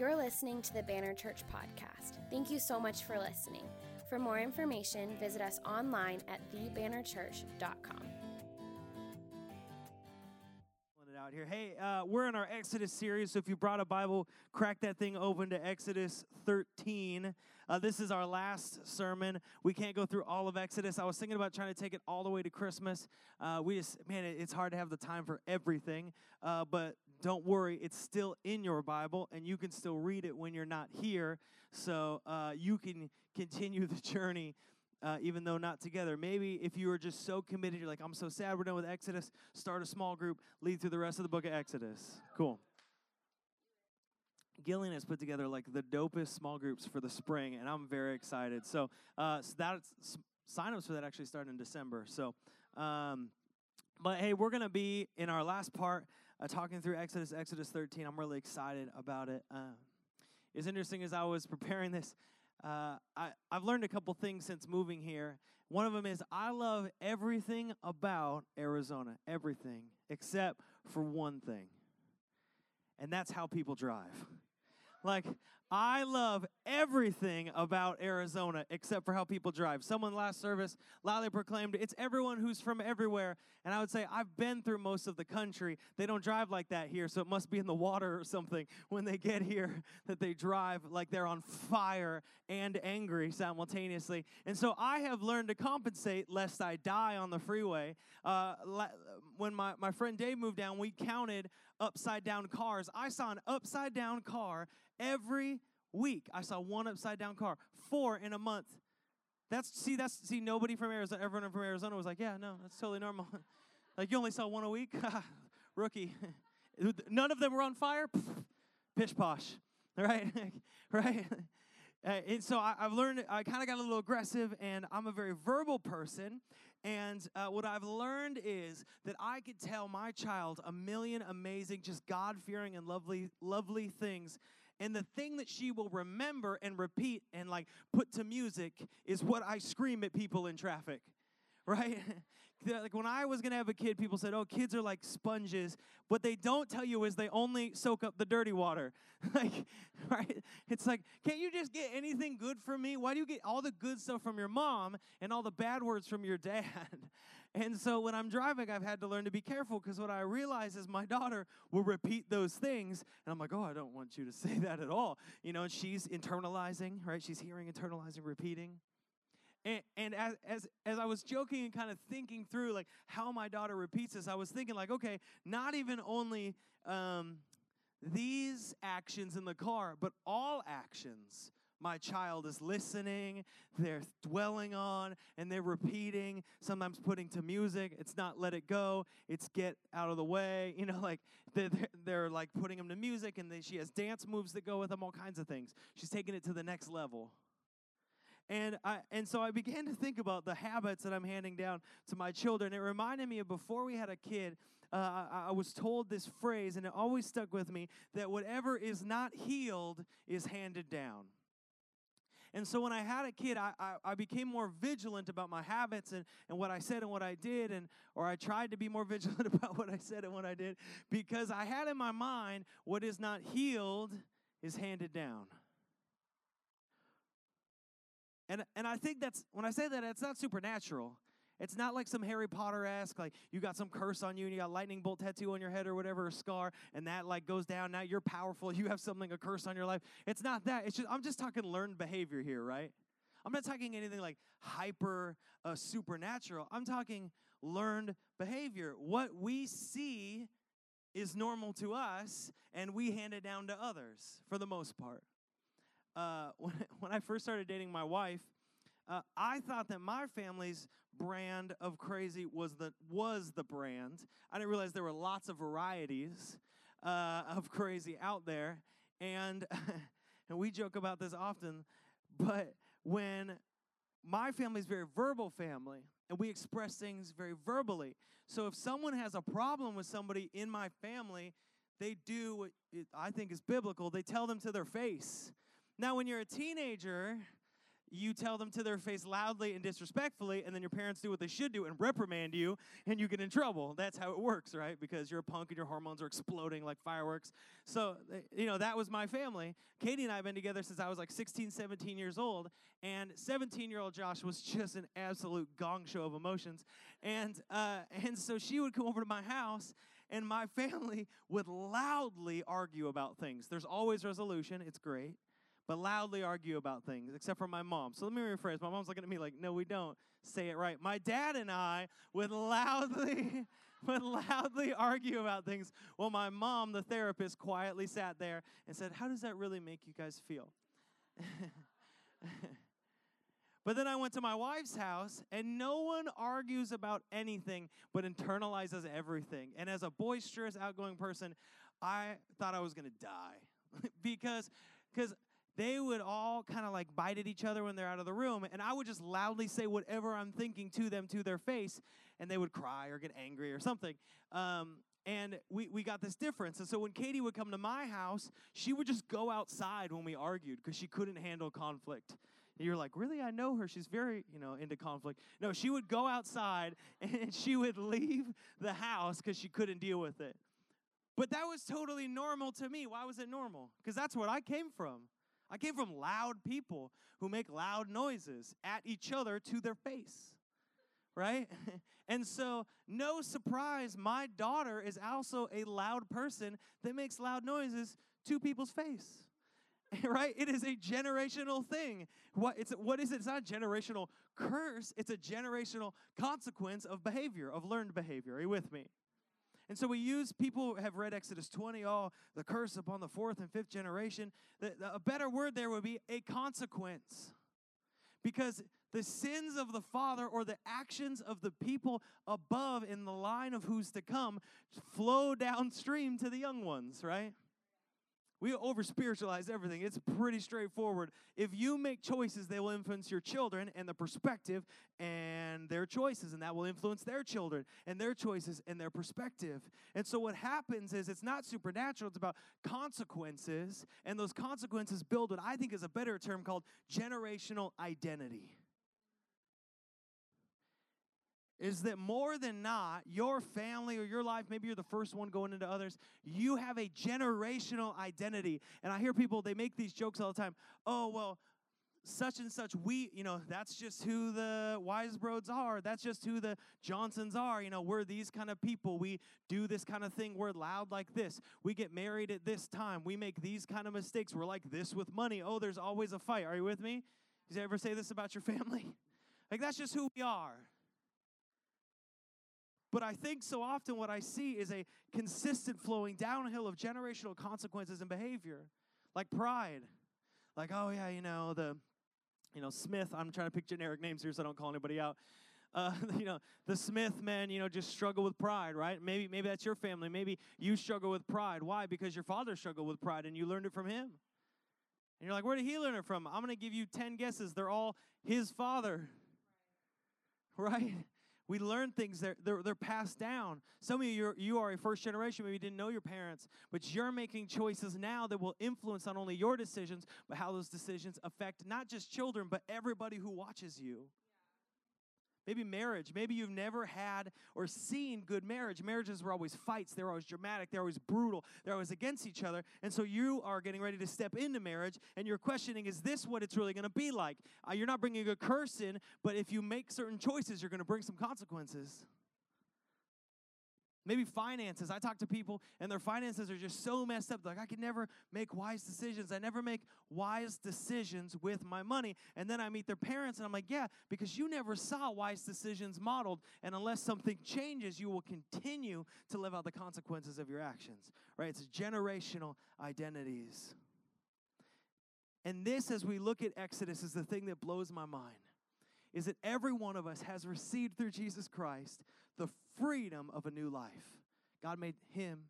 You're listening to the Banner Church podcast. Thank you so much for listening. For more information, visit us online at thebannerchurch.com. out here. Hey, uh, we're in our Exodus series, so if you brought a Bible, crack that thing open to Exodus 13. Uh, this is our last sermon. We can't go through all of Exodus. I was thinking about trying to take it all the way to Christmas. Uh, we just, man, it's hard to have the time for everything, uh, but don't worry, it's still in your Bible, and you can still read it when you're not here, so uh, you can continue the journey uh, even though not together. Maybe if you are just so committed, you're like, I'm so sad we're done with Exodus, start a small group, lead through the rest of the book of Exodus. Cool. Gillian has put together like the dopest small groups for the spring, and I'm very excited. So, uh, so that's signups for that actually start in December. So, um, but hey, we're gonna be in our last part uh, talking through Exodus, Exodus 13. I'm really excited about it. Uh, it's interesting as I was preparing this. Uh, I, I've learned a couple things since moving here. One of them is I love everything about Arizona, everything except for one thing, and that's how people drive. Like, I love everything about Arizona except for how people drive. Someone last service loudly proclaimed, It's everyone who's from everywhere. And I would say, I've been through most of the country. They don't drive like that here, so it must be in the water or something when they get here that they drive like they're on fire and angry simultaneously. And so I have learned to compensate lest I die on the freeway. Uh, when my, my friend Dave moved down, we counted upside down cars. I saw an upside down car every week. I saw one upside down car, four in a month. That's see, that's see, nobody from Arizona, everyone from Arizona was like, yeah, no, that's totally normal. like you only saw one a week, rookie. None of them were on fire. Pish posh, right? right? Uh, and so I, have learned, I kind of got a little aggressive, and I'm a very verbal person. And uh, what I've learned is that I could tell my child a million amazing, just God fearing and lovely, lovely things and the thing that she will remember and repeat and like put to music is what I scream at people in traffic, right? Like when I was gonna have a kid, people said, "Oh, kids are like sponges." What they don't tell you is they only soak up the dirty water. like, right? It's like, can't you just get anything good from me? Why do you get all the good stuff from your mom and all the bad words from your dad? And so when I'm driving, I've had to learn to be careful because what I realize is my daughter will repeat those things. And I'm like, oh, I don't want you to say that at all. You know, and she's internalizing, right? She's hearing, internalizing, repeating. And, and as, as, as I was joking and kind of thinking through like how my daughter repeats this, I was thinking like, okay, not even only um, these actions in the car, but all actions my child is listening, they're dwelling on, and they're repeating, sometimes putting to music. It's not let it go, it's get out of the way. You know, like they're, they're like putting them to music, and they, she has dance moves that go with them, all kinds of things. She's taking it to the next level. And I and so I began to think about the habits that I'm handing down to my children. It reminded me of before we had a kid, uh, I, I was told this phrase, and it always stuck with me that whatever is not healed is handed down. And so when I had a kid, I, I, I, became more vigilant about my habits and, and what I said and what I did, and or I tried to be more vigilant about what I said and what I did, because I had in my mind what is not healed is handed down. And, and I think that's when I say that it's not supernatural. It's not like some Harry Potter esque, like you got some curse on you and you got lightning bolt tattoo on your head or whatever, a scar, and that like goes down. Now you're powerful. You have something, a curse on your life. It's not that. It's just I'm just talking learned behavior here, right? I'm not talking anything like hyper uh, supernatural. I'm talking learned behavior. What we see is normal to us, and we hand it down to others for the most part. Uh, when, when I first started dating my wife, uh, I thought that my family's brand of crazy was the was the brand. I didn't realize there were lots of varieties uh, of crazy out there, and and we joke about this often. But when my family's very verbal family, and we express things very verbally. So if someone has a problem with somebody in my family, they do what I think is biblical. They tell them to their face. Now, when you're a teenager, you tell them to their face loudly and disrespectfully, and then your parents do what they should do and reprimand you, and you get in trouble. That's how it works, right? Because you're a punk and your hormones are exploding like fireworks. So, eh, you know, that was my family. Katie and I have been together since I was like 16, 17 years old, and 17 year old Josh was just an absolute gong show of emotions. And, uh, and so she would come over to my house, and my family would loudly argue about things. There's always resolution, it's great but loudly argue about things, except for my mom. So let me rephrase. My mom's looking at me like, no, we don't say it right. My dad and I would loudly, would loudly argue about things Well, my mom, the therapist, quietly sat there and said, How does that really make you guys feel? But then I went to my wife's house, and no one argues about anything but internalizes everything. And as a boisterous, outgoing person, I thought I was to die because because they would all kind of like bite at each other when they're out of the room, and I would just loudly say whatever I'm thinking to them to their face, and they would cry or get angry or something. Um, and we, we got this difference. And so when Katie would come to my house, she would just go outside when we argued because she couldn't handle conflict. And you're like, really? I know her. She's very, you know, into conflict. No, she would go outside and she would leave the house because she couldn't deal with it. But that was totally normal to me. Why was it normal? Because that's what I came from. I came from loud people who make loud noises at each other to their face, right? and so, no surprise, my daughter is also a loud person that makes loud noises to people's face. right? It is a generational thing. What it's what is it? It's not a generational curse, it's a generational consequence of behavior, of learned behavior. Are you with me? And so we use, people have read Exodus 20, oh, the curse upon the fourth and fifth generation. The, the, a better word there would be a consequence. Because the sins of the father or the actions of the people above in the line of who's to come flow downstream to the young ones, right? We over spiritualize everything. It's pretty straightforward. If you make choices, they will influence your children and the perspective and their choices, and that will influence their children and their choices and their perspective. And so, what happens is it's not supernatural, it's about consequences, and those consequences build what I think is a better term called generational identity is that more than not, your family or your life, maybe you're the first one going into others, you have a generational identity. And I hear people, they make these jokes all the time. Oh, well, such and such, we, you know, that's just who the Wisebroads are. That's just who the Johnsons are. You know, we're these kind of people. We do this kind of thing. We're loud like this. We get married at this time. We make these kind of mistakes. We're like this with money. Oh, there's always a fight. Are you with me? Did you ever say this about your family? Like, that's just who we are. But I think so often what I see is a consistent flowing downhill of generational consequences and behavior, like pride. Like, oh, yeah, you know, the, you know, Smith, I'm trying to pick generic names here so I don't call anybody out. Uh, you know, the Smith men, you know, just struggle with pride, right? Maybe, maybe that's your family. Maybe you struggle with pride. Why? Because your father struggled with pride and you learned it from him. And you're like, where did he learn it from? I'm going to give you 10 guesses. They're all his father, right? We learn things that they're, they're passed down. Some of you, you're, you are a first generation, maybe you didn't know your parents, but you're making choices now that will influence not only your decisions, but how those decisions affect not just children, but everybody who watches you. Maybe marriage. Maybe you've never had or seen good marriage. Marriages were always fights, they're always dramatic, they're always brutal, they're always against each other. And so you are getting ready to step into marriage and you're questioning is this what it's really going to be like? Uh, you're not bringing a curse in, but if you make certain choices, you're going to bring some consequences. Maybe finances. I talk to people and their finances are just so messed up. Like, I can never make wise decisions. I never make wise decisions with my money. And then I meet their parents and I'm like, yeah, because you never saw wise decisions modeled. And unless something changes, you will continue to live out the consequences of your actions, right? It's generational identities. And this, as we look at Exodus, is the thing that blows my mind is that every one of us has received through Jesus Christ the freedom of a new life. God made him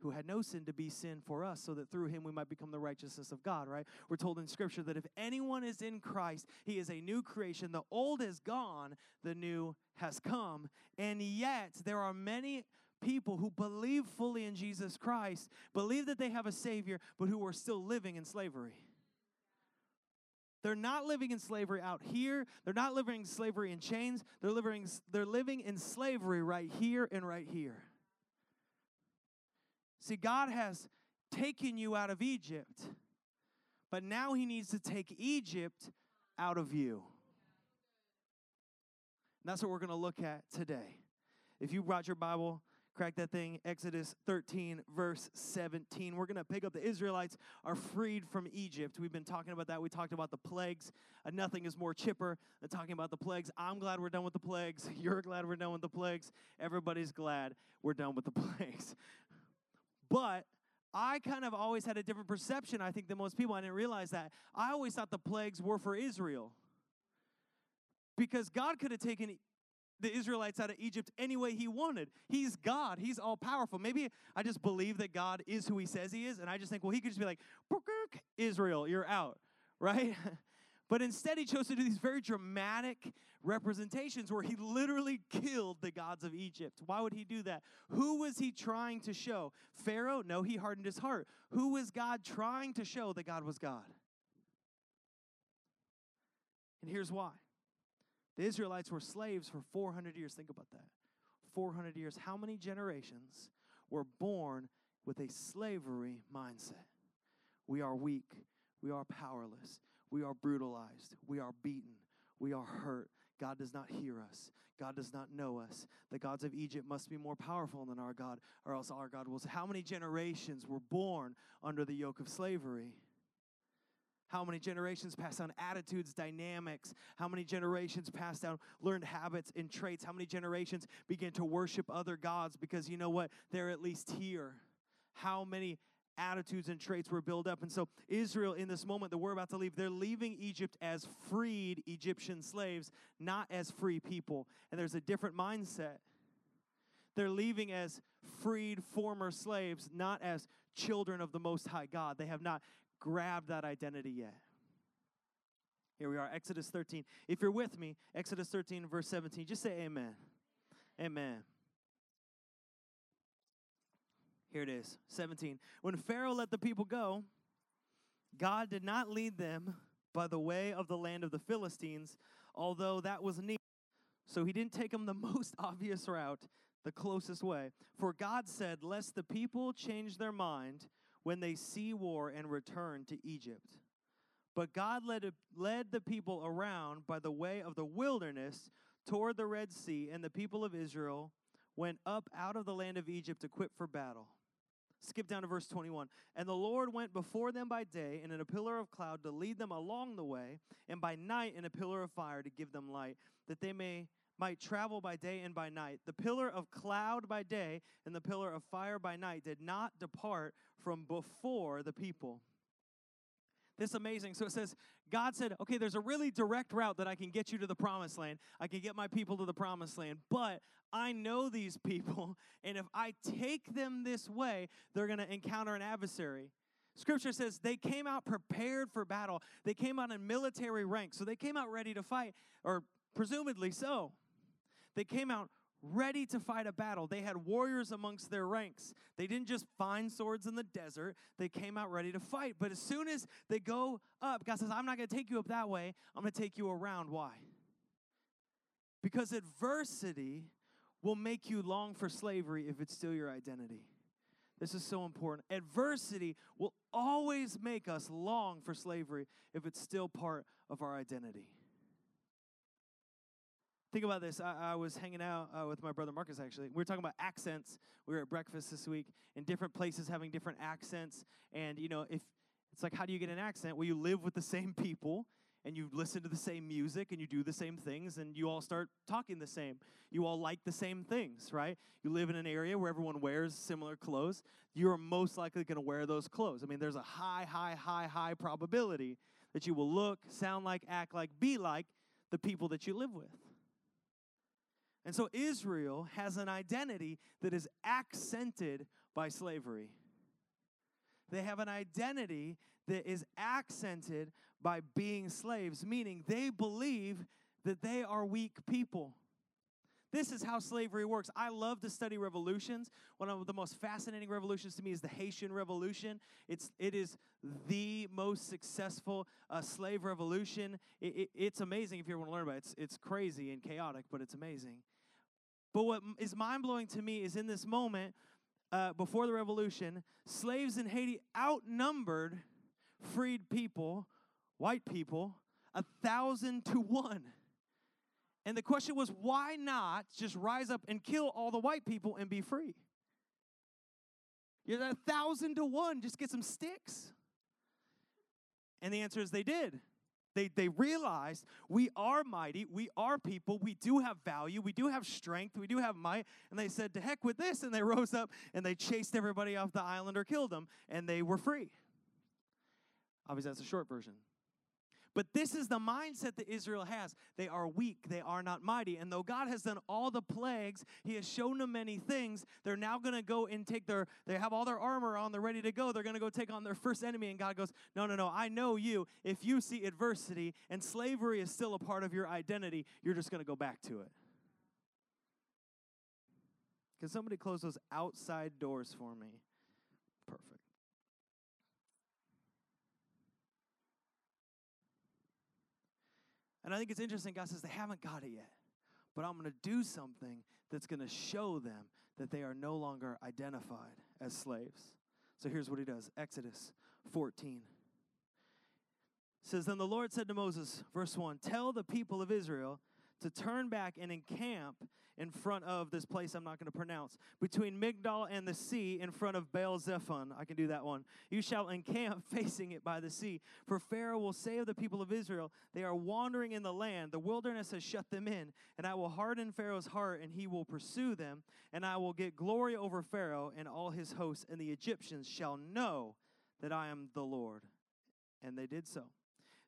who had no sin to be sin for us so that through him we might become the righteousness of God, right? We're told in scripture that if anyone is in Christ, he is a new creation. The old is gone, the new has come. And yet there are many people who believe fully in Jesus Christ, believe that they have a savior, but who are still living in slavery. They're not living in slavery out here. They're not living in slavery in chains. They're living, they're living in slavery right here and right here. See, God has taken you out of Egypt, but now He needs to take Egypt out of you. And that's what we're going to look at today. If you brought your Bible, crack that thing, Exodus 13, verse 17. We're going to pick up the Israelites are freed from Egypt. We've been talking about that. We talked about the plagues. Uh, nothing is more chipper than talking about the plagues. I'm glad we're done with the plagues. You're glad we're done with the plagues. Everybody's glad we're done with the plagues. But I kind of always had a different perception, I think, than most people. I didn't realize that. I always thought the plagues were for Israel. Because God could have taken the Israelites out of Egypt any way He wanted. He's God, He's all powerful. Maybe I just believe that God is who He says He is, and I just think, well, He could just be like, Israel, you're out, right? But instead, he chose to do these very dramatic representations where he literally killed the gods of Egypt. Why would he do that? Who was he trying to show? Pharaoh? No, he hardened his heart. Who was God trying to show that God was God? And here's why the Israelites were slaves for 400 years. Think about that. 400 years. How many generations were born with a slavery mindset? We are weak. We are powerless. We are brutalized. We are beaten. We are hurt. God does not hear us. God does not know us. The gods of Egypt must be more powerful than our God, or else our God will. How many generations were born under the yoke of slavery? How many generations passed down attitudes, dynamics? How many generations passed down learned habits and traits? How many generations began to worship other gods because you know what? They're at least here. How many attitudes and traits were built up. And so, Israel, in this moment that we're about to leave, they're leaving Egypt as freed Egyptian slaves, not as free people. And there's a different mindset. They're leaving as freed former slaves, not as children of the Most High God. They have not grabbed that identity yet. Here we are, Exodus 13. If you're with me, Exodus 13, verse 17, just say amen. Amen. Here it is, 17. When Pharaoh let the people go, God did not lead them by the way of the land of the Philistines, although that was near. So he didn't take them the most obvious route, the closest way. For God said, Lest the people change their mind when they see war and return to Egypt. But God led, led the people around by the way of the wilderness toward the Red Sea, and the people of Israel went up out of the land of Egypt equipped for battle. Skip down to verse 21. And the Lord went before them by day and in a pillar of cloud to lead them along the way, and by night in a pillar of fire to give them light, that they may might travel by day and by night. The pillar of cloud by day and the pillar of fire by night did not depart from before the people. This amazing. So it says, God said, okay, there's a really direct route that I can get you to the promised land. I can get my people to the promised land, but I know these people, and if I take them this way, they're going to encounter an adversary. Scripture says they came out prepared for battle. They came out in military ranks. So they came out ready to fight, or presumably so. They came out ready to fight a battle. They had warriors amongst their ranks. They didn't just find swords in the desert, they came out ready to fight. But as soon as they go up, God says, I'm not going to take you up that way, I'm going to take you around. Why? Because adversity will make you long for slavery if it's still your identity. This is so important. Adversity will always make us long for slavery if it's still part of our identity. Think about this. I, I was hanging out uh, with my brother Marcus, actually. We were talking about accents. We were at breakfast this week, in different places having different accents. And, you know, if it's like, how do you get an accent? Well, you live with the same people and you listen to the same music and you do the same things and you all start talking the same. You all like the same things, right? You live in an area where everyone wears similar clothes. You are most likely going to wear those clothes. I mean, there's a high, high, high, high probability that you will look, sound like, act like, be like the people that you live with. And so Israel has an identity that is accented by slavery. They have an identity that is accented by being slaves, meaning they believe that they are weak people. This is how slavery works. I love to study revolutions. One of the most fascinating revolutions to me is the Haitian Revolution. It's it is the most successful uh, slave revolution. It, it, it's amazing if you ever want to learn about it. It's it's crazy and chaotic, but it's amazing. But what is mind blowing to me is in this moment uh, before the revolution, slaves in Haiti outnumbered freed people, white people, a thousand to one. And the question was, why not just rise up and kill all the white people and be free? You're a thousand to one, just get some sticks. And the answer is they did. They, they realized we are mighty, we are people, we do have value, we do have strength, we do have might. And they said, to heck with this. And they rose up and they chased everybody off the island or killed them, and they were free. Obviously, that's a short version. But this is the mindset that Israel has. They are weak, they are not mighty. And though God has done all the plagues, He has shown them many things, they're now going to go and take their, they have all their armor on, they're ready to go. They're going to go take on their first enemy. And God goes, No, no, no, I know you. If you see adversity and slavery is still a part of your identity, you're just going to go back to it. Can somebody close those outside doors for me? And I think it's interesting, God says they haven't got it yet. But I'm going to do something that's going to show them that they are no longer identified as slaves. So here's what he does Exodus 14 says, Then the Lord said to Moses, verse 1 Tell the people of Israel to turn back and encamp in front of this place I'm not going to pronounce, between Migdol and the sea in front of Baal Zephon. I can do that one. You shall encamp facing it by the sea. For Pharaoh will say of the people of Israel, They are wandering in the land. The wilderness has shut them in. And I will harden Pharaoh's heart, and he will pursue them. And I will get glory over Pharaoh and all his hosts, and the Egyptians shall know that I am the Lord. And they did so.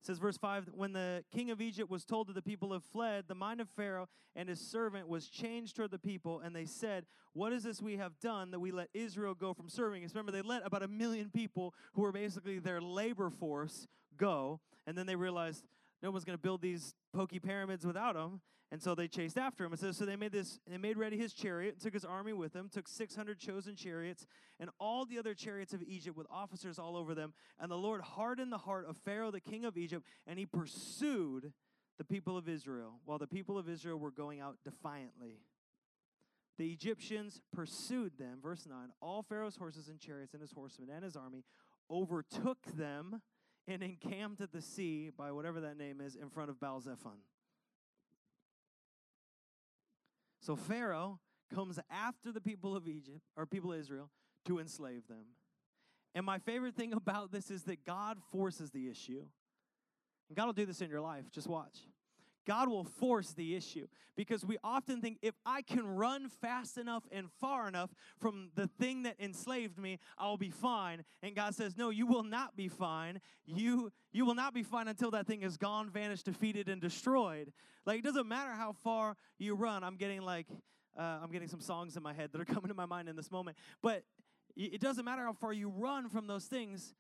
Says, verse 5 When the king of Egypt was told that the people have fled, the mind of Pharaoh and his servant was changed toward the people, and they said, What is this we have done that we let Israel go from serving us? Remember, they let about a million people who were basically their labor force go, and then they realized no one's going to build these pokey pyramids without them. And so they chased after him. It says, so they made this, they made ready his chariot, took his army with them, took 600 chosen chariots, and all the other chariots of Egypt with officers all over them. And the Lord hardened the heart of Pharaoh, the king of Egypt, and he pursued the people of Israel, while the people of Israel were going out defiantly. The Egyptians pursued them, verse 9. All Pharaoh's horses and chariots and his horsemen and his army overtook them and encamped at the sea by whatever that name is in front of Baal Zephon. So Pharaoh comes after the people of Egypt or people of Israel to enslave them. And my favorite thing about this is that God forces the issue. And God will do this in your life. Just watch. God will force the issue because we often think if I can run fast enough and far enough from the thing that enslaved me, I'll be fine. And God says, "No, you will not be fine. You you will not be fine until that thing is gone, vanished, defeated and destroyed." Like it doesn't matter how far you run. I'm getting like uh, I'm getting some songs in my head that are coming to my mind in this moment. But it doesn't matter how far you run from those things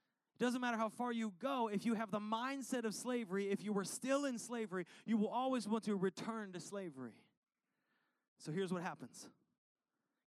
doesn't matter how far you go, if you have the mindset of slavery, if you were still in slavery, you will always want to return to slavery. So here's what happens.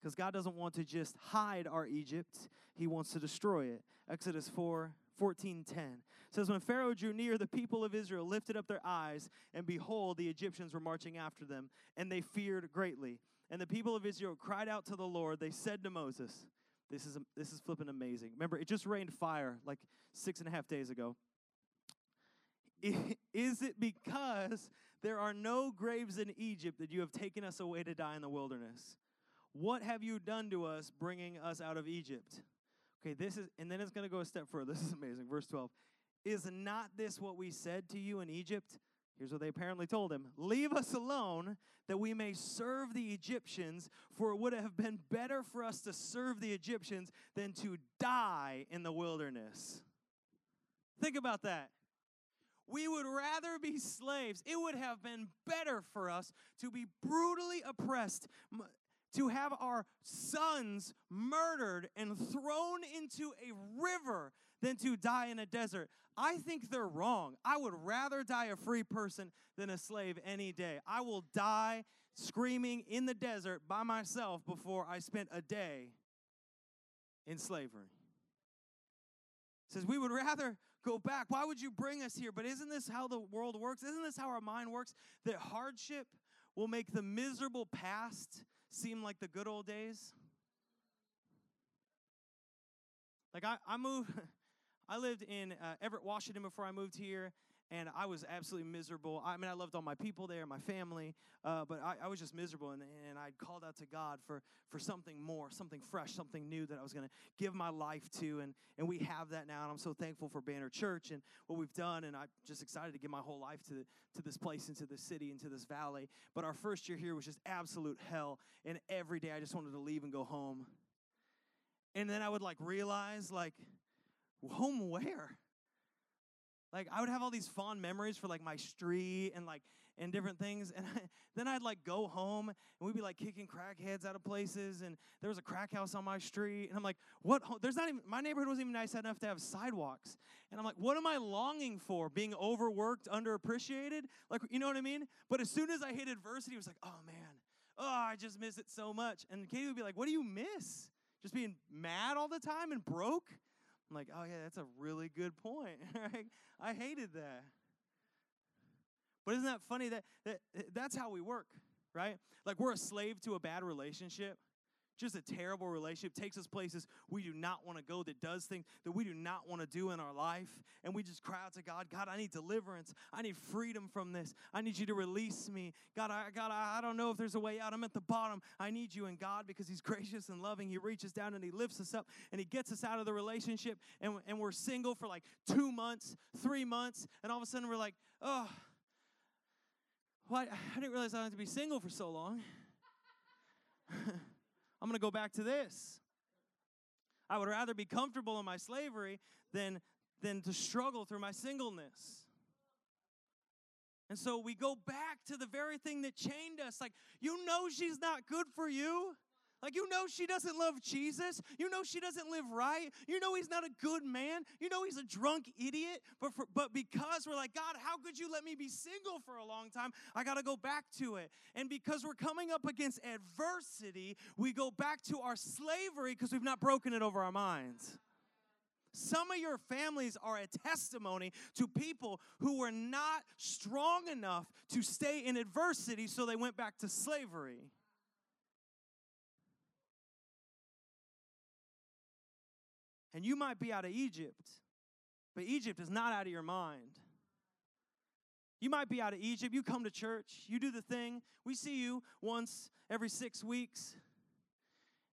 Because God doesn't want to just hide our Egypt, He wants to destroy it. Exodus 4 14 10 says, When Pharaoh drew near, the people of Israel lifted up their eyes, and behold, the Egyptians were marching after them, and they feared greatly. And the people of Israel cried out to the Lord. They said to Moses, this is, this is flipping amazing. Remember, it just rained fire like six and a half days ago. Is it because there are no graves in Egypt that you have taken us away to die in the wilderness? What have you done to us bringing us out of Egypt? Okay, this is, and then it's going to go a step further. This is amazing. Verse 12. Is not this what we said to you in Egypt? Here's what they apparently told him Leave us alone that we may serve the Egyptians, for it would have been better for us to serve the Egyptians than to die in the wilderness. Think about that. We would rather be slaves. It would have been better for us to be brutally oppressed, to have our sons murdered and thrown into a river than to die in a desert. I think they're wrong. I would rather die a free person than a slave any day. I will die screaming in the desert by myself before I spent a day in slavery. says we would rather go back. Why would you bring us here? But isn't this how the world works? Isn't this how our mind works? That hardship will make the miserable past seem like the good old days? Like I, I moved, I lived in uh, Everett, Washington before I moved here, and I was absolutely miserable. I mean, I loved all my people there, my family, uh, but I, I, was just miserable, and, and I called out to God for, for something more, something fresh, something new that I was going to give my life to, and, and we have that now, and I'm so thankful for Banner Church and what we've done, and I'm just excited to give my whole life to, to this place, into this city, into this valley. But our first year here was just absolute hell, and every day I just wanted to leave and go home. And then I would like realize, like, home where? Like I would have all these fond memories for like my street and like and different things, and I, then I'd like go home and we'd be like kicking crackheads out of places, and there was a crack house on my street, and I'm like, what? There's not even my neighborhood wasn't even nice enough to have sidewalks, and I'm like, what am I longing for? Being overworked, underappreciated, like you know what I mean? But as soon as I hit adversity, it was like, oh man, oh I just miss it so much, and Katie would be like, what do you miss? Just being mad all the time and broke? I'm like, oh, yeah, that's a really good point. right? I hated that. But isn't that funny that, that that's how we work, right? Like we're a slave to a bad relationship just a terrible relationship, takes us places we do not want to go, that does things that we do not want to do in our life. And we just cry out to God, God, I need deliverance. I need freedom from this. I need you to release me. God, I, God, I, don't know if there's a way out. I'm at the bottom. I need you. And God, because He's gracious and loving, He reaches down and He lifts us up and He gets us out of the relationship. And, and we're single for like two months, three months. And all of a sudden we're like, oh, well, I didn't realize I had to be single for so long. Going to go back to this. I would rather be comfortable in my slavery than, than to struggle through my singleness. And so we go back to the very thing that chained us. Like, you know, she's not good for you. Like, you know, she doesn't love Jesus. You know, she doesn't live right. You know, he's not a good man. You know, he's a drunk idiot. But, for, but because we're like, God, how could you let me be single for a long time? I got to go back to it. And because we're coming up against adversity, we go back to our slavery because we've not broken it over our minds. Some of your families are a testimony to people who were not strong enough to stay in adversity, so they went back to slavery. And you might be out of Egypt, but Egypt is not out of your mind. You might be out of Egypt. You come to church, you do the thing. We see you once every six weeks,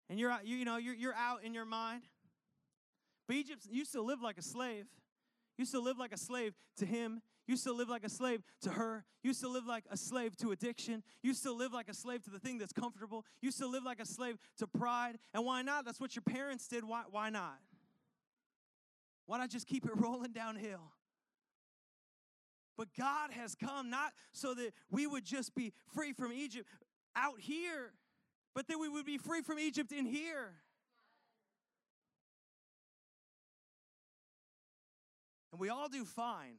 and you're out, you, you know, you're, you're out in your mind. But Egypt, you still live like a slave. You still live like a slave to him. You still live like a slave to her. You still live like a slave to addiction. You still live like a slave to the thing that's comfortable. You still live like a slave to pride. And why not? That's what your parents did. Why, why not? Why not just keep it rolling downhill? But God has come not so that we would just be free from Egypt out here, but that we would be free from Egypt in here. And we all do fine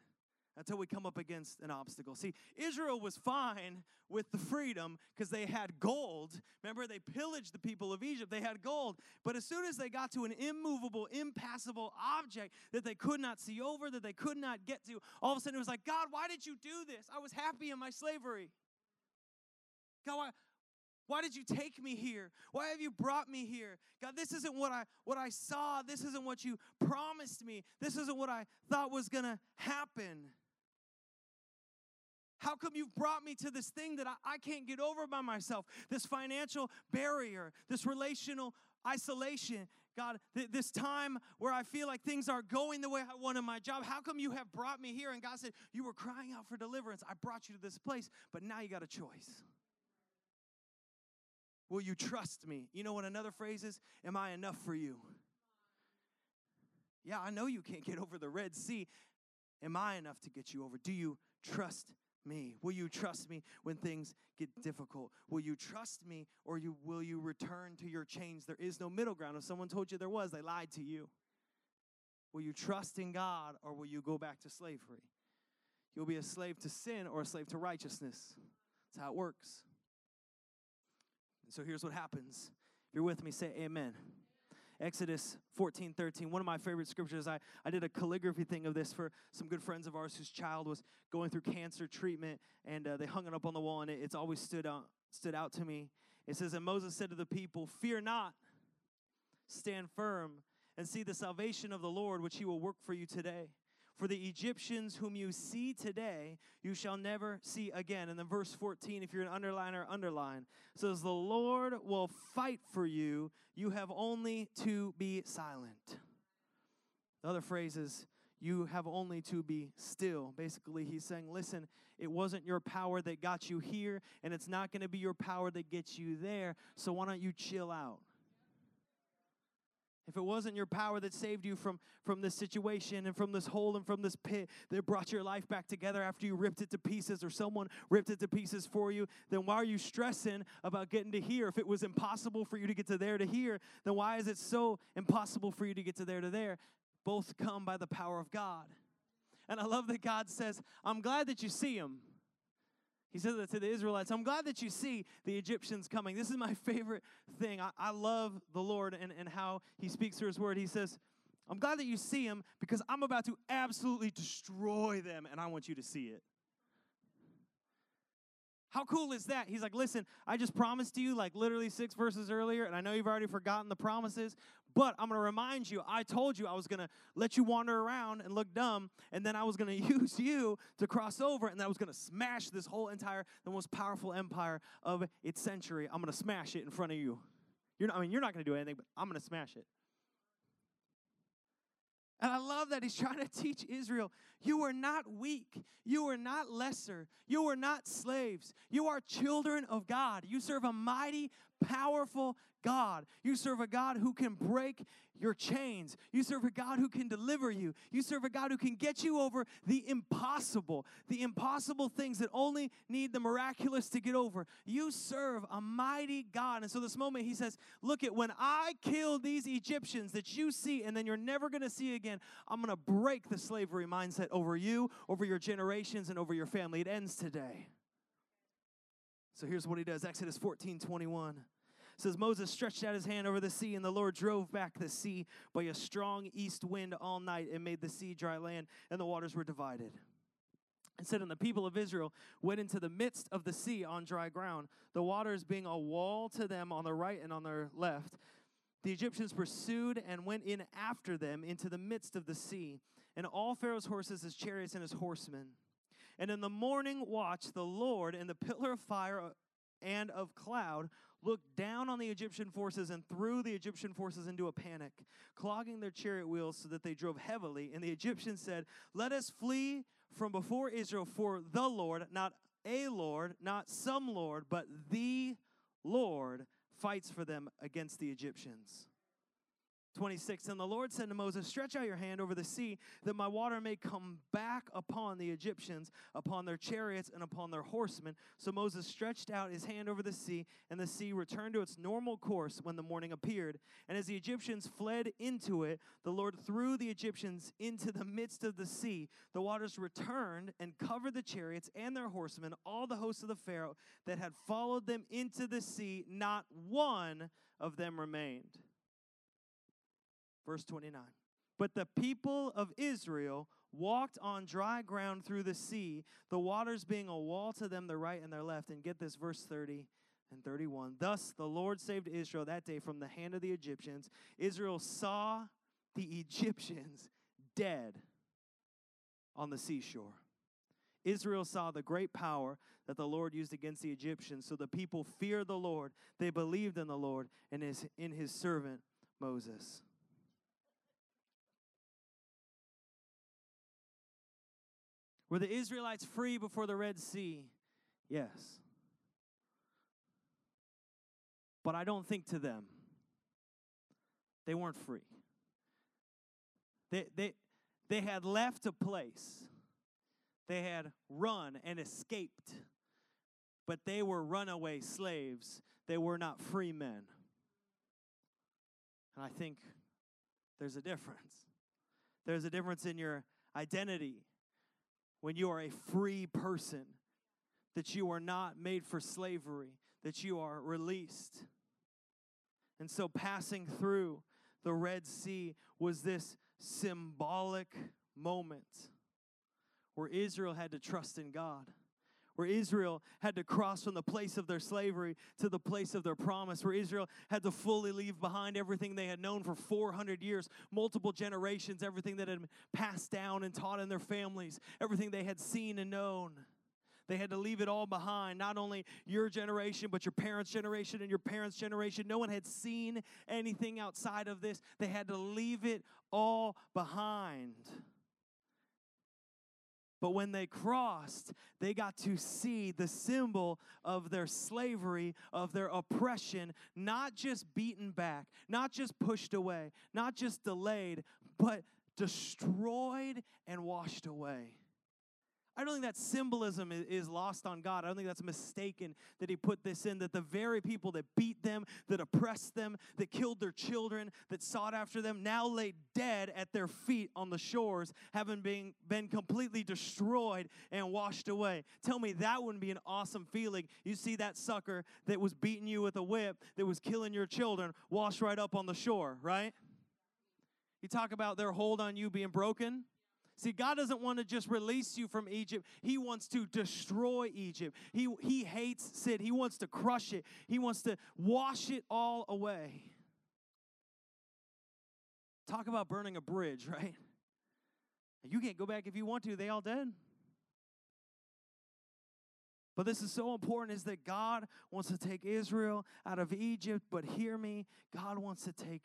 until we come up against an obstacle. See, Israel was fine with the freedom because they had gold. Remember, they pillaged the people of Egypt, they had gold. But as soon as they got to an immovable, impassable object that they could not see over, that they could not get to, all of a sudden it was like, God, why did you do this? I was happy in my slavery. God, why? Why did you take me here? Why have you brought me here? God, this isn't what I what I saw. This isn't what you promised me. This isn't what I thought was going to happen. How come you've brought me to this thing that I, I can't get over by myself? This financial barrier, this relational isolation. God, th- this time where I feel like things aren't going the way I want in my job, how come you have brought me here? And God said, You were crying out for deliverance. I brought you to this place, but now you got a choice. Will you trust me? You know what another phrase is? Am I enough for you? Yeah, I know you can't get over the Red Sea. Am I enough to get you over? Do you trust me? Will you trust me when things get difficult? Will you trust me or you, will you return to your chains? There is no middle ground. If someone told you there was, they lied to you. Will you trust in God or will you go back to slavery? You'll be a slave to sin or a slave to righteousness. That's how it works. And So here's what happens. If you're with me, say amen. Exodus 14, 13. One of my favorite scriptures. I, I did a calligraphy thing of this for some good friends of ours whose child was going through cancer treatment, and uh, they hung it up on the wall, and it, it's always stood out, stood out to me. It says, And Moses said to the people, Fear not, stand firm, and see the salvation of the Lord, which he will work for you today. For the Egyptians whom you see today, you shall never see again. And then verse 14, if you're an underliner, underline, says, The Lord will fight for you. You have only to be silent. The other phrase is, You have only to be still. Basically, he's saying, Listen, it wasn't your power that got you here, and it's not going to be your power that gets you there. So why don't you chill out? If it wasn't your power that saved you from, from this situation and from this hole and from this pit that brought your life back together after you ripped it to pieces or someone ripped it to pieces for you, then why are you stressing about getting to here? If it was impossible for you to get to there to here, then why is it so impossible for you to get to there to there? Both come by the power of God. And I love that God says, I'm glad that you see him. He says that to the Israelites. I'm glad that you see the Egyptians coming. This is my favorite thing. I, I love the Lord and, and how he speaks through his word. He says, I'm glad that you see him because I'm about to absolutely destroy them and I want you to see it. How cool is that? He's like, listen, I just promised you like literally six verses earlier, and I know you've already forgotten the promises, but I'm going to remind you, I told you I was going to let you wander around and look dumb, and then I was going to use you to cross over, and I was going to smash this whole entire, the most powerful empire of its century. I'm going to smash it in front of you. You're not, I mean, you're not going to do anything, but I'm going to smash it. And I love that he's trying to teach Israel you are not weak. You are not lesser. You are not slaves. You are children of God. You serve a mighty, powerful God. You serve a God who can break your chains. You serve a God who can deliver you. You serve a God who can get you over the impossible, the impossible things that only need the miraculous to get over. You serve a mighty God. And so this moment he says, Look at when I kill these Egyptians that you see and then you're never going to see again, I'm going to break the slavery mindset over you, over your generations, and over your family. It ends today. So here's what he does Exodus 14 21 says Moses stretched out his hand over the sea, and the Lord drove back the sea by a strong east wind all night and made the sea dry land, and the waters were divided. And said, And the people of Israel went into the midst of the sea on dry ground, the waters being a wall to them on the right and on their left. The Egyptians pursued and went in after them into the midst of the sea, and all Pharaoh's horses, his chariots, and his horsemen. And in the morning watch, the Lord in the pillar of fire and of cloud looked down on the Egyptian forces and threw the Egyptian forces into a panic, clogging their chariot wheels so that they drove heavily. And the Egyptians said, Let us flee from before Israel, for the Lord, not a Lord, not some Lord, but the Lord fights for them against the Egyptians. 26 And the Lord said to Moses, Stretch out your hand over the sea, that my water may come back upon the Egyptians, upon their chariots, and upon their horsemen. So Moses stretched out his hand over the sea, and the sea returned to its normal course when the morning appeared. And as the Egyptians fled into it, the Lord threw the Egyptians into the midst of the sea. The waters returned and covered the chariots and their horsemen, all the hosts of the Pharaoh that had followed them into the sea. Not one of them remained. Verse 29. But the people of Israel walked on dry ground through the sea, the waters being a wall to them, the right and their left. And get this, verse 30 and 31. Thus the Lord saved Israel that day from the hand of the Egyptians. Israel saw the Egyptians dead on the seashore. Israel saw the great power that the Lord used against the Egyptians. So the people feared the Lord. They believed in the Lord and his, in his servant Moses. Were the Israelites free before the Red Sea? Yes. But I don't think to them. They weren't free. They, they, they had left a place. They had run and escaped. But they were runaway slaves. They were not free men. And I think there's a difference. There's a difference in your identity when you are a free person, that you are not made for slavery, that you are released. And so, passing through the Red Sea was this symbolic moment where Israel had to trust in God where Israel had to cross from the place of their slavery to the place of their promise, where Israel had to fully leave behind everything they had known for 400 years, multiple generations, everything that had passed down and taught in their families, everything they had seen and known. They had to leave it all behind, not only your generation, but your parents' generation and your parents' generation. No one had seen anything outside of this. They had to leave it all behind. But when they crossed, they got to see the symbol of their slavery, of their oppression, not just beaten back, not just pushed away, not just delayed, but destroyed and washed away. I don't think that symbolism is lost on God. I don't think that's mistaken that He put this in, that the very people that beat them, that oppressed them, that killed their children, that sought after them, now lay dead at their feet on the shores, having been, been completely destroyed and washed away. Tell me that wouldn't be an awesome feeling. You see that sucker that was beating you with a whip, that was killing your children, washed right up on the shore, right? You talk about their hold on you being broken. See, God doesn't want to just release you from Egypt. He wants to destroy Egypt. He, he hates sin. He wants to crush it. He wants to wash it all away. Talk about burning a bridge, right? You can't go back if you want to. They all dead. But this is so important is that God wants to take Israel out of Egypt, but hear me, God wants to take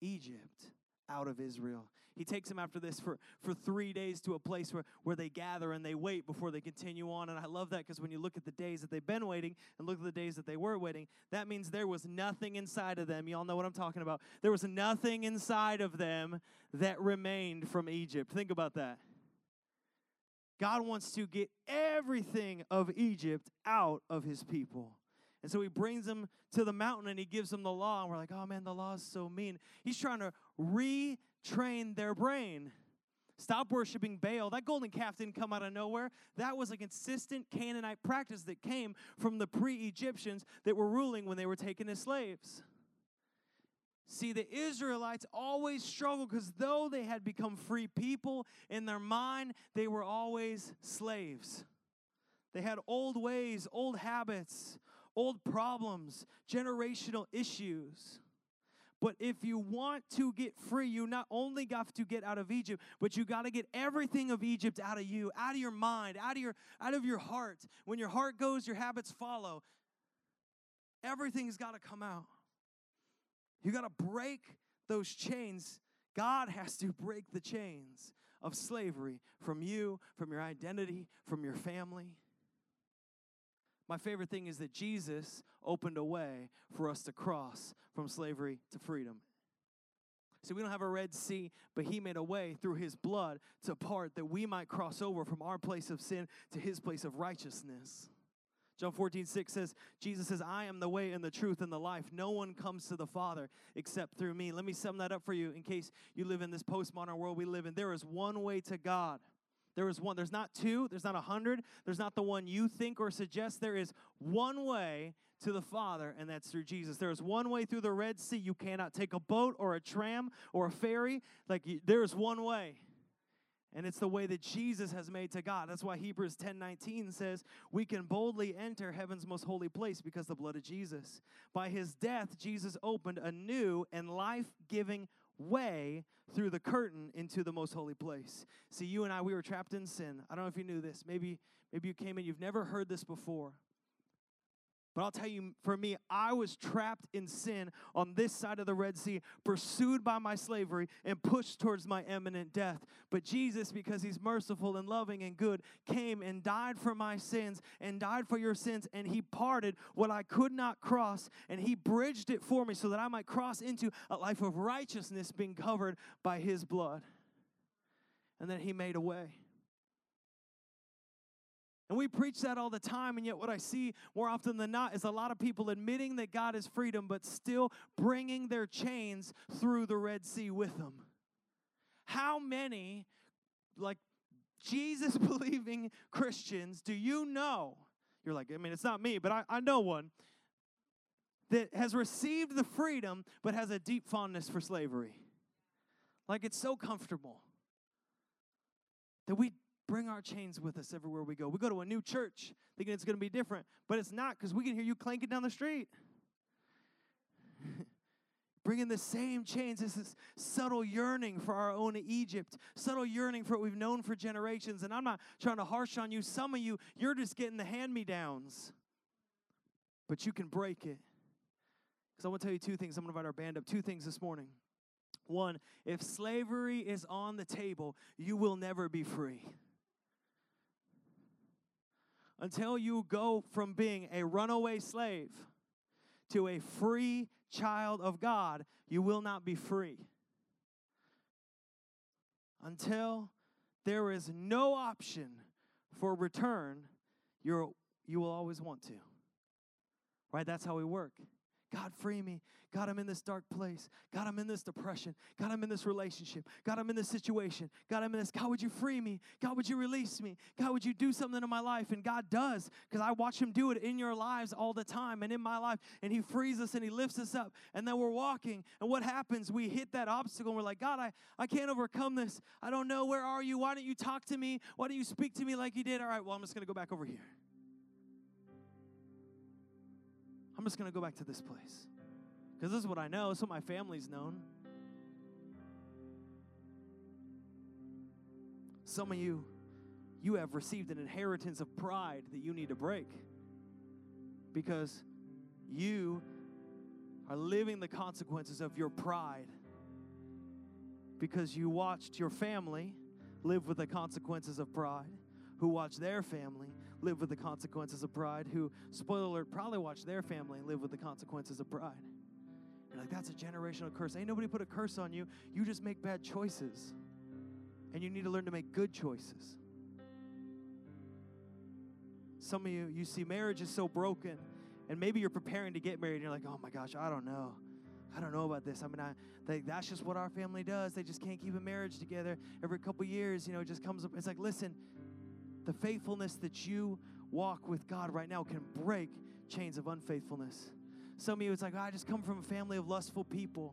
Egypt out of Israel. He takes them after this for, for three days to a place where, where they gather and they wait before they continue on. And I love that because when you look at the days that they've been waiting and look at the days that they were waiting, that means there was nothing inside of them. Y'all know what I'm talking about. There was nothing inside of them that remained from Egypt. Think about that. God wants to get everything of Egypt out of his people. And so he brings them to the mountain and he gives them the law. And we're like, oh man, the law is so mean. He's trying to re train their brain. Stop worshiping Baal. That golden calf didn't come out of nowhere. That was a consistent Canaanite practice that came from the pre Egyptians that were ruling when they were taken as slaves. See, the Israelites always struggled because though they had become free people, in their mind, they were always slaves. They had old ways, old habits, old problems, generational issues. But if you want to get free, you not only got to get out of Egypt, but you got to get everything of Egypt out of you, out of your mind, out of your out of your heart. When your heart goes, your habits follow. Everything's got to come out. You got to break those chains. God has to break the chains of slavery from you, from your identity, from your family. My favorite thing is that Jesus opened a way for us to cross from slavery to freedom. See, we don't have a Red Sea, but He made a way through His blood to part that we might cross over from our place of sin to His place of righteousness. John 14, 6 says, Jesus says, I am the way and the truth and the life. No one comes to the Father except through me. Let me sum that up for you in case you live in this postmodern world we live in. There is one way to God. There is one. There's not two. There's not a hundred. There's not the one you think or suggest. There is one way to the Father, and that's through Jesus. There is one way through the Red Sea. You cannot take a boat or a tram or a ferry. Like there is one way. And it's the way that Jesus has made to God. That's why Hebrews 10:19 says, "We can boldly enter heaven's most holy place because the blood of Jesus. By his death, Jesus opened a new and life-giving way through the curtain into the most holy place. See, you and I, we were trapped in sin. I don't know if you knew this. Maybe, maybe you came in, you've never heard this before. But I'll tell you, for me, I was trapped in sin on this side of the Red Sea, pursued by my slavery and pushed towards my imminent death. But Jesus, because He's merciful and loving and good, came and died for my sins and died for your sins, and He parted what I could not cross, and He bridged it for me so that I might cross into a life of righteousness being covered by His blood. And then He made a way. And we preach that all the time, and yet what I see more often than not is a lot of people admitting that God is freedom, but still bringing their chains through the Red Sea with them. How many, like Jesus believing Christians, do you know? You're like, I mean, it's not me, but I, I know one that has received the freedom but has a deep fondness for slavery. Like it's so comfortable that we bring our chains with us everywhere we go. We go to a new church thinking it's going to be different, but it's not because we can hear you clanking down the street. Bringing the same chains this is subtle yearning for our own Egypt, subtle yearning for what we've known for generations. And I'm not trying to harsh on you. Some of you, you're just getting the hand me downs, but you can break it. Because I want to tell you two things. I'm going to invite our band up. Two things this morning. One, if slavery is on the table, you will never be free. Until you go from being a runaway slave to a free child of God, you will not be free. Until there is no option for return, you're, you will always want to. Right? That's how we work. God, free me. God, I'm in this dark place. God, I'm in this depression. God, I'm in this relationship. God, I'm in this situation. God, I'm in this. God, would you free me? God, would you release me? God, would you do something in my life? And God does, because I watch Him do it in your lives all the time and in my life. And He frees us and He lifts us up. And then we're walking. And what happens? We hit that obstacle and we're like, God, I, I can't overcome this. I don't know. Where are you? Why don't you talk to me? Why don't you speak to me like you did? All right, well, I'm just going to go back over here. I'm just going to go back to this place. Because this is what I know, it's what my family's known. Some of you, you have received an inheritance of pride that you need to break because you are living the consequences of your pride because you watched your family live with the consequences of pride, who watched their family live with the consequences of pride, who, spoiler alert, probably watched their family live with the consequences of pride. You're like, that's a generational curse. Ain't nobody put a curse on you. You just make bad choices. And you need to learn to make good choices. Some of you, you see marriage is so broken, and maybe you're preparing to get married, and you're like, oh my gosh, I don't know. I don't know about this. I mean, I, they, that's just what our family does. They just can't keep a marriage together. Every couple years, you know, it just comes up. It's like, listen, the faithfulness that you walk with God right now can break chains of unfaithfulness. Some of you, it's like, I just come from a family of lustful people.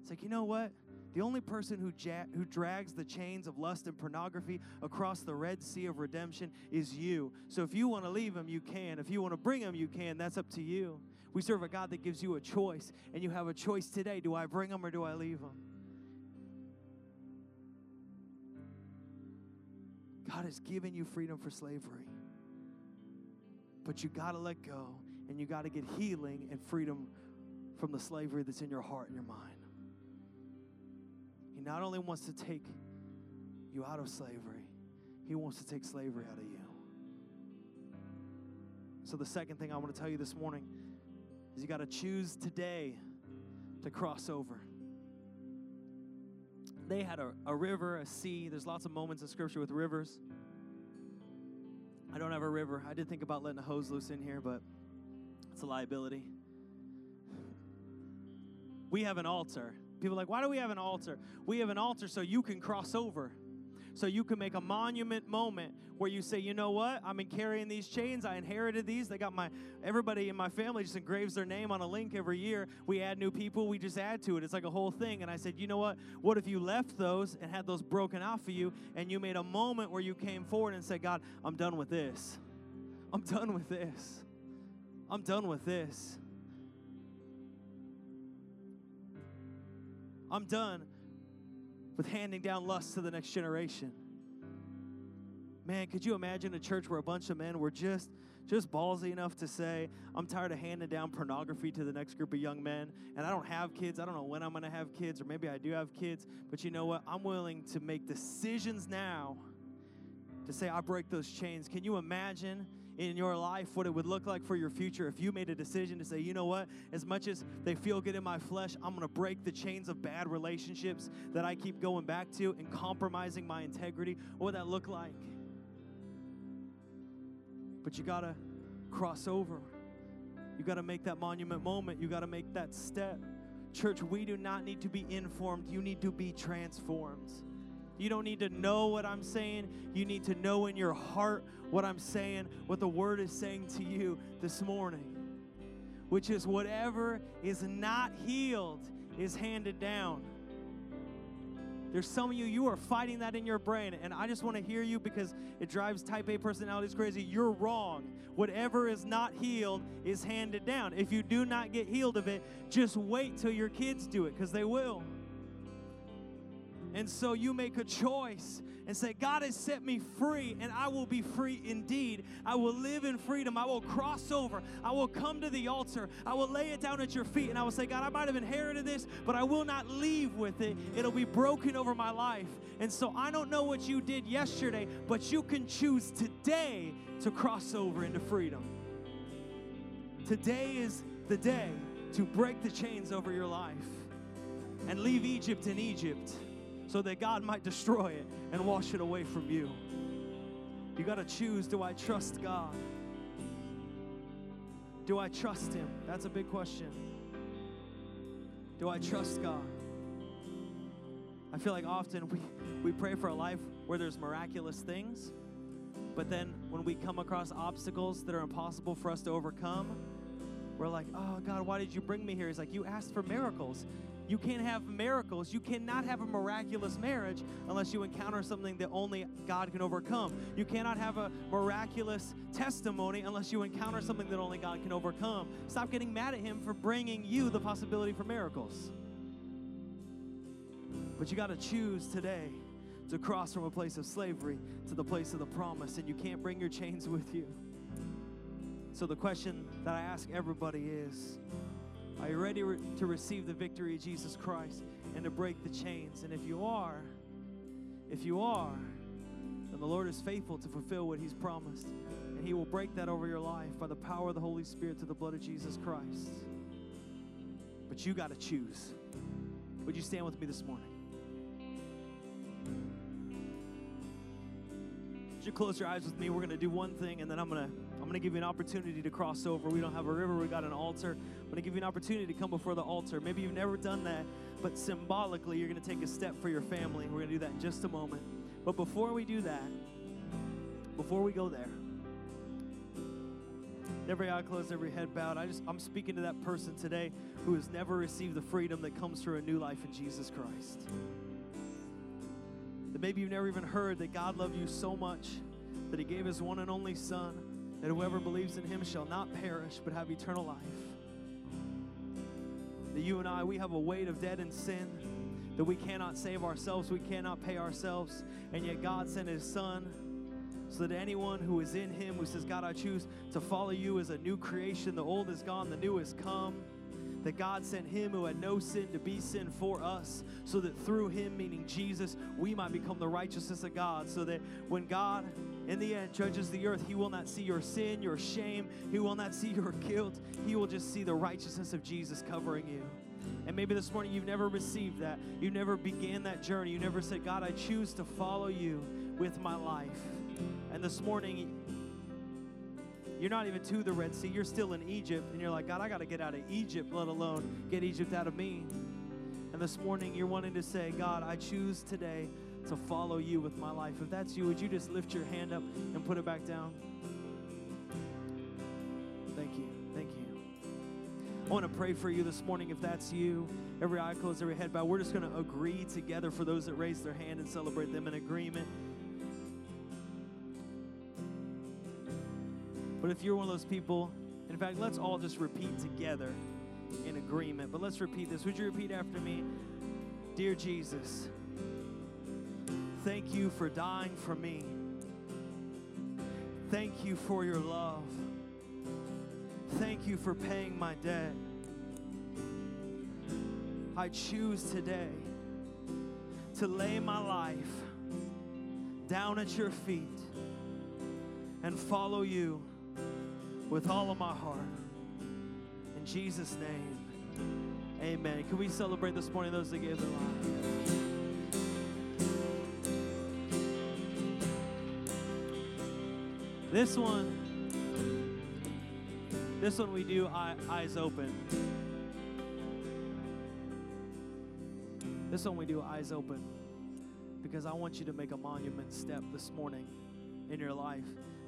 It's like, you know what? The only person who, ja- who drags the chains of lust and pornography across the Red Sea of redemption is you. So if you want to leave them, you can. If you want to bring them, you can. That's up to you. We serve a God that gives you a choice, and you have a choice today. Do I bring them or do I leave them? God has given you freedom for slavery. But you got to let go and you got to get healing and freedom from the slavery that's in your heart and your mind. He not only wants to take you out of slavery, he wants to take slavery out of you. So, the second thing I want to tell you this morning is you got to choose today to cross over. They had a, a river, a sea. There's lots of moments in Scripture with rivers. I don't have a river. I did think about letting a hose loose in here, but it's a liability. We have an altar. People are like, why do we have an altar? We have an altar so you can cross over so you can make a monument moment where you say, you know what? I've been carrying these chains. I inherited these. They got my everybody in my family just engraves their name on a link every year. We add new people, we just add to it. It's like a whole thing. And I said, you know what? What if you left those and had those broken off for you and you made a moment where you came forward and said, God, I'm done with this. I'm done with this. I'm done with this. I'm done with handing down lust to the next generation. Man, could you imagine a church where a bunch of men were just just ballsy enough to say, I'm tired of handing down pornography to the next group of young men, and I don't have kids. I don't know when I'm going to have kids, or maybe I do have kids, but you know what? I'm willing to make decisions now to say, I break those chains. Can you imagine in your life what it would look like for your future if you made a decision to say, you know what, as much as they feel good in my flesh, I'm going to break the chains of bad relationships that I keep going back to and compromising my integrity. What would that look like? But you got to cross over. You got to make that monument moment. You got to make that step. Church, we do not need to be informed. You need to be transformed. You don't need to know what I'm saying. You need to know in your heart what I'm saying, what the word is saying to you this morning. which is whatever is not healed is handed down. There's some of you, you are fighting that in your brain, and I just want to hear you because it drives type A personalities crazy. You're wrong. Whatever is not healed is handed down. If you do not get healed of it, just wait till your kids do it because they will. And so you make a choice and say, God has set me free, and I will be free indeed. I will live in freedom. I will cross over. I will come to the altar. I will lay it down at your feet, and I will say, God, I might have inherited this, but I will not leave with it. It'll be broken over my life. And so I don't know what you did yesterday, but you can choose today to cross over into freedom. Today is the day to break the chains over your life and leave Egypt in Egypt so that God might destroy it and wash it away from you. You got to choose do I trust God? Do I trust Him? That's a big question. Do I trust God? I feel like often we, we pray for a life where there's miraculous things, but then when we come across obstacles that are impossible for us to overcome, we're like, oh God, why did you bring me here? He's like, you asked for miracles. You can't have miracles. You cannot have a miraculous marriage unless you encounter something that only God can overcome. You cannot have a miraculous testimony unless you encounter something that only God can overcome. Stop getting mad at Him for bringing you the possibility for miracles. But you got to choose today to cross from a place of slavery to the place of the promise, and you can't bring your chains with you. So, the question that I ask everybody is are you ready re- to receive the victory of Jesus Christ and to break the chains? And if you are, if you are, then the Lord is faithful to fulfill what He's promised. And He will break that over your life by the power of the Holy Spirit to the blood of Jesus Christ. But you got to choose. Would you stand with me this morning? You close your eyes with me? We're going to do one thing, and then I'm going to I'm going to give you an opportunity to cross over. We don't have a river, we got an altar. I'm going to give you an opportunity to come before the altar. Maybe you've never done that, but symbolically, you're going to take a step for your family. We're going to do that in just a moment. But before we do that, before we go there, every eye closed, every head bowed. I just I'm speaking to that person today who has never received the freedom that comes through a new life in Jesus Christ. Maybe you've never even heard that God loved you so much that he gave his one and only son that whoever believes in him shall not perish but have eternal life. That you and I, we have a weight of debt and sin that we cannot save ourselves, we cannot pay ourselves, and yet God sent his son so that anyone who is in him who says, God, I choose to follow you as a new creation, the old is gone, the new has come that God sent him who had no sin to be sin for us, so that through him, meaning Jesus, we might become the righteousness of God, so that when God in the end judges the earth, he will not see your sin, your shame, he will not see your guilt, he will just see the righteousness of Jesus covering you. And maybe this morning you've never received that. You never began that journey. You never said, God, I choose to follow you with my life. And this morning, you're not even to the Red Sea. You're still in Egypt. And you're like, God, I got to get out of Egypt, let alone get Egypt out of me. And this morning, you're wanting to say, God, I choose today to follow you with my life. If that's you, would you just lift your hand up and put it back down? Thank you. Thank you. I want to pray for you this morning if that's you. Every eye closed, every head bowed. We're just going to agree together for those that raise their hand and celebrate them in agreement. But if you're one of those people, in fact, let's all just repeat together in agreement. But let's repeat this. Would you repeat after me? Dear Jesus, thank you for dying for me. Thank you for your love. Thank you for paying my debt. I choose today to lay my life down at your feet and follow you with all of my heart. In Jesus' name, amen. Can we celebrate this morning those that gave their life? This one, this one we do eye, eyes open. This one we do eyes open because I want you to make a monument step this morning in your life.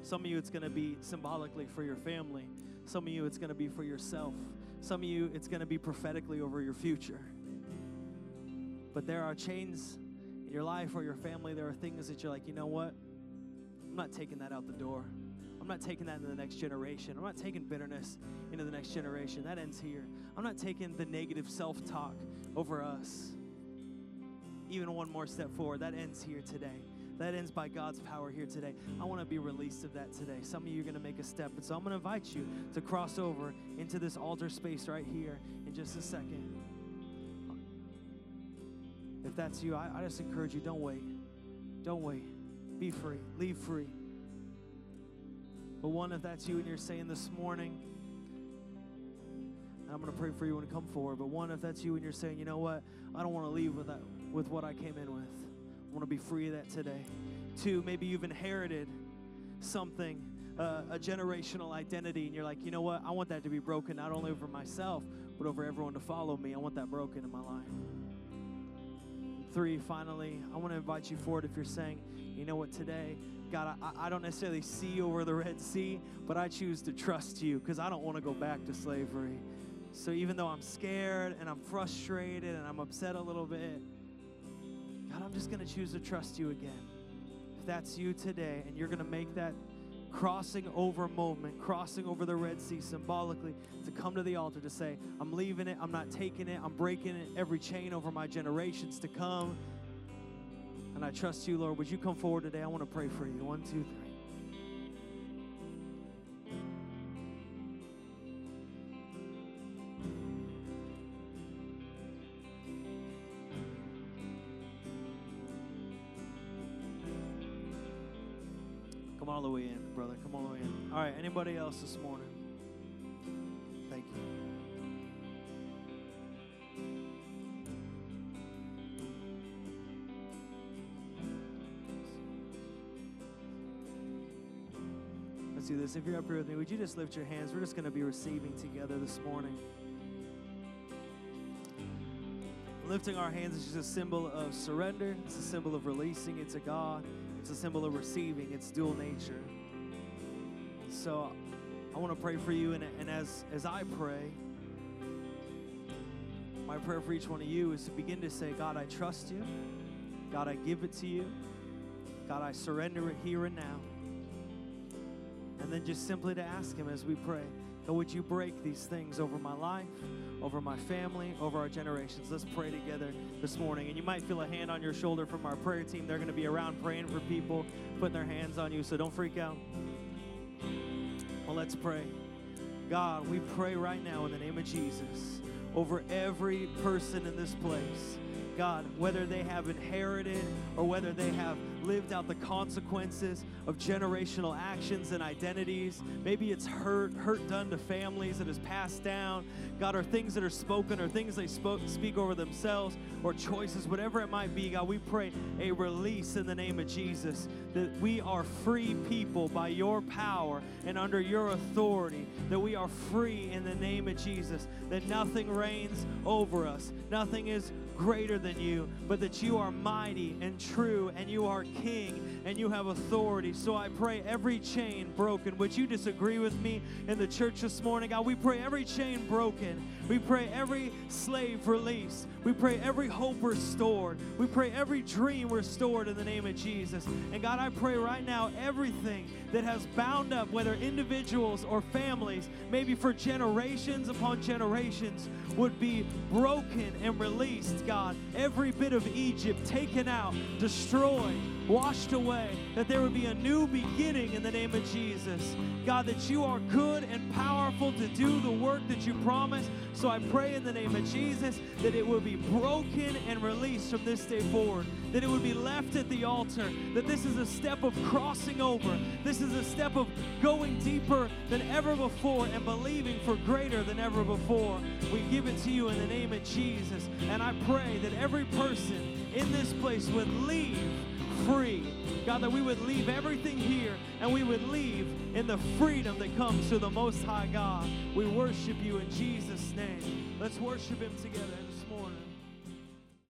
Some of you, it's going to be symbolically for your family. Some of you, it's going to be for yourself. Some of you, it's going to be prophetically over your future. But there are chains in your life or your family. There are things that you're like, you know what? I'm not taking that out the door. I'm not taking that into the next generation. I'm not taking bitterness into the next generation. That ends here. I'm not taking the negative self talk over us. Even one more step forward. That ends here today. That ends by God's power here today. I want to be released of that today. Some of you are going to make a step. And so I'm going to invite you to cross over into this altar space right here in just a second. If that's you, I, I just encourage you don't wait. Don't wait. Be free. Leave free. But one, if that's you and you're saying this morning, and I'm going to pray for you when you come forward. But one, if that's you and you're saying, you know what, I don't want to leave with that, with what I came in with. Want to be free of that today. Two, maybe you've inherited something, uh, a generational identity, and you're like, you know what, I want that to be broken not only over myself, but over everyone to follow me. I want that broken in my life. Three, finally, I want to invite you forward if you're saying, you know what, today God, I, I don't necessarily see over the Red Sea, but I choose to trust you because I don't want to go back to slavery. So even though I'm scared and I'm frustrated and I'm upset a little bit, God, I'm just going to choose to trust you again. If that's you today and you're going to make that crossing over moment, crossing over the Red Sea symbolically to come to the altar to say, I'm leaving it, I'm not taking it, I'm breaking it, every chain over my generations to come and I trust you, Lord. Would you come forward today? I want to pray for you. One, two, three. All the way in, brother. Come all the way in. All right, anybody else this morning? Thank you. Let's do this. If you're up here with me, would you just lift your hands? We're just going to be receiving together this morning. Lifting our hands is just a symbol of surrender, it's a symbol of releasing it to God, it's a symbol of receiving, it's dual nature. So I want to pray for you, and, and as, as I pray, my prayer for each one of you is to begin to say, God, I trust you. God, I give it to you. God, I surrender it here and now. And then just simply to ask Him as we pray, God, would you break these things over my life, over my family, over our generations? Let's pray together this morning. And you might feel a hand on your shoulder from our prayer team. They're going to be around praying for people, putting their hands on you, so don't freak out. Well, let's pray. God, we pray right now in the name of Jesus over every person in this place. God, whether they have inherited or whether they have lived out the consequences of generational actions and identities. Maybe it's hurt, hurt done to families that is passed down. God, or things that are spoken or things they spoke, speak over themselves or choices, whatever it might be. God, we pray a release in the name of Jesus that we are free people by your power and under your authority, that we are free in the name of Jesus, that nothing reigns over us, nothing is greater than you, but that you are mighty and true and you are king and you have authority. So I pray every chain broken. Would you disagree with me in the church this morning? God, we pray every chain broken. We pray every slave released. We pray every hope restored. We pray every dream restored in the name of Jesus. And God, I pray right now everything that has bound up, whether individuals or families, maybe for generations upon generations, would be broken and released, God. Every bit of Egypt taken out, destroyed washed away, that there would be a new beginning in the name of Jesus. God, that you are good and powerful to do the work that you promised. So I pray in the name of Jesus that it will be broken and released from this day forward, that it would be left at the altar, that this is a step of crossing over. This is a step of going deeper than ever before and believing for greater than ever before. We give it to you in the name of Jesus. And I pray that every person in this place would leave free. God, that we would leave everything here and we would leave in the freedom that comes to the Most High God. We worship you in Jesus' name. Let's worship Him together.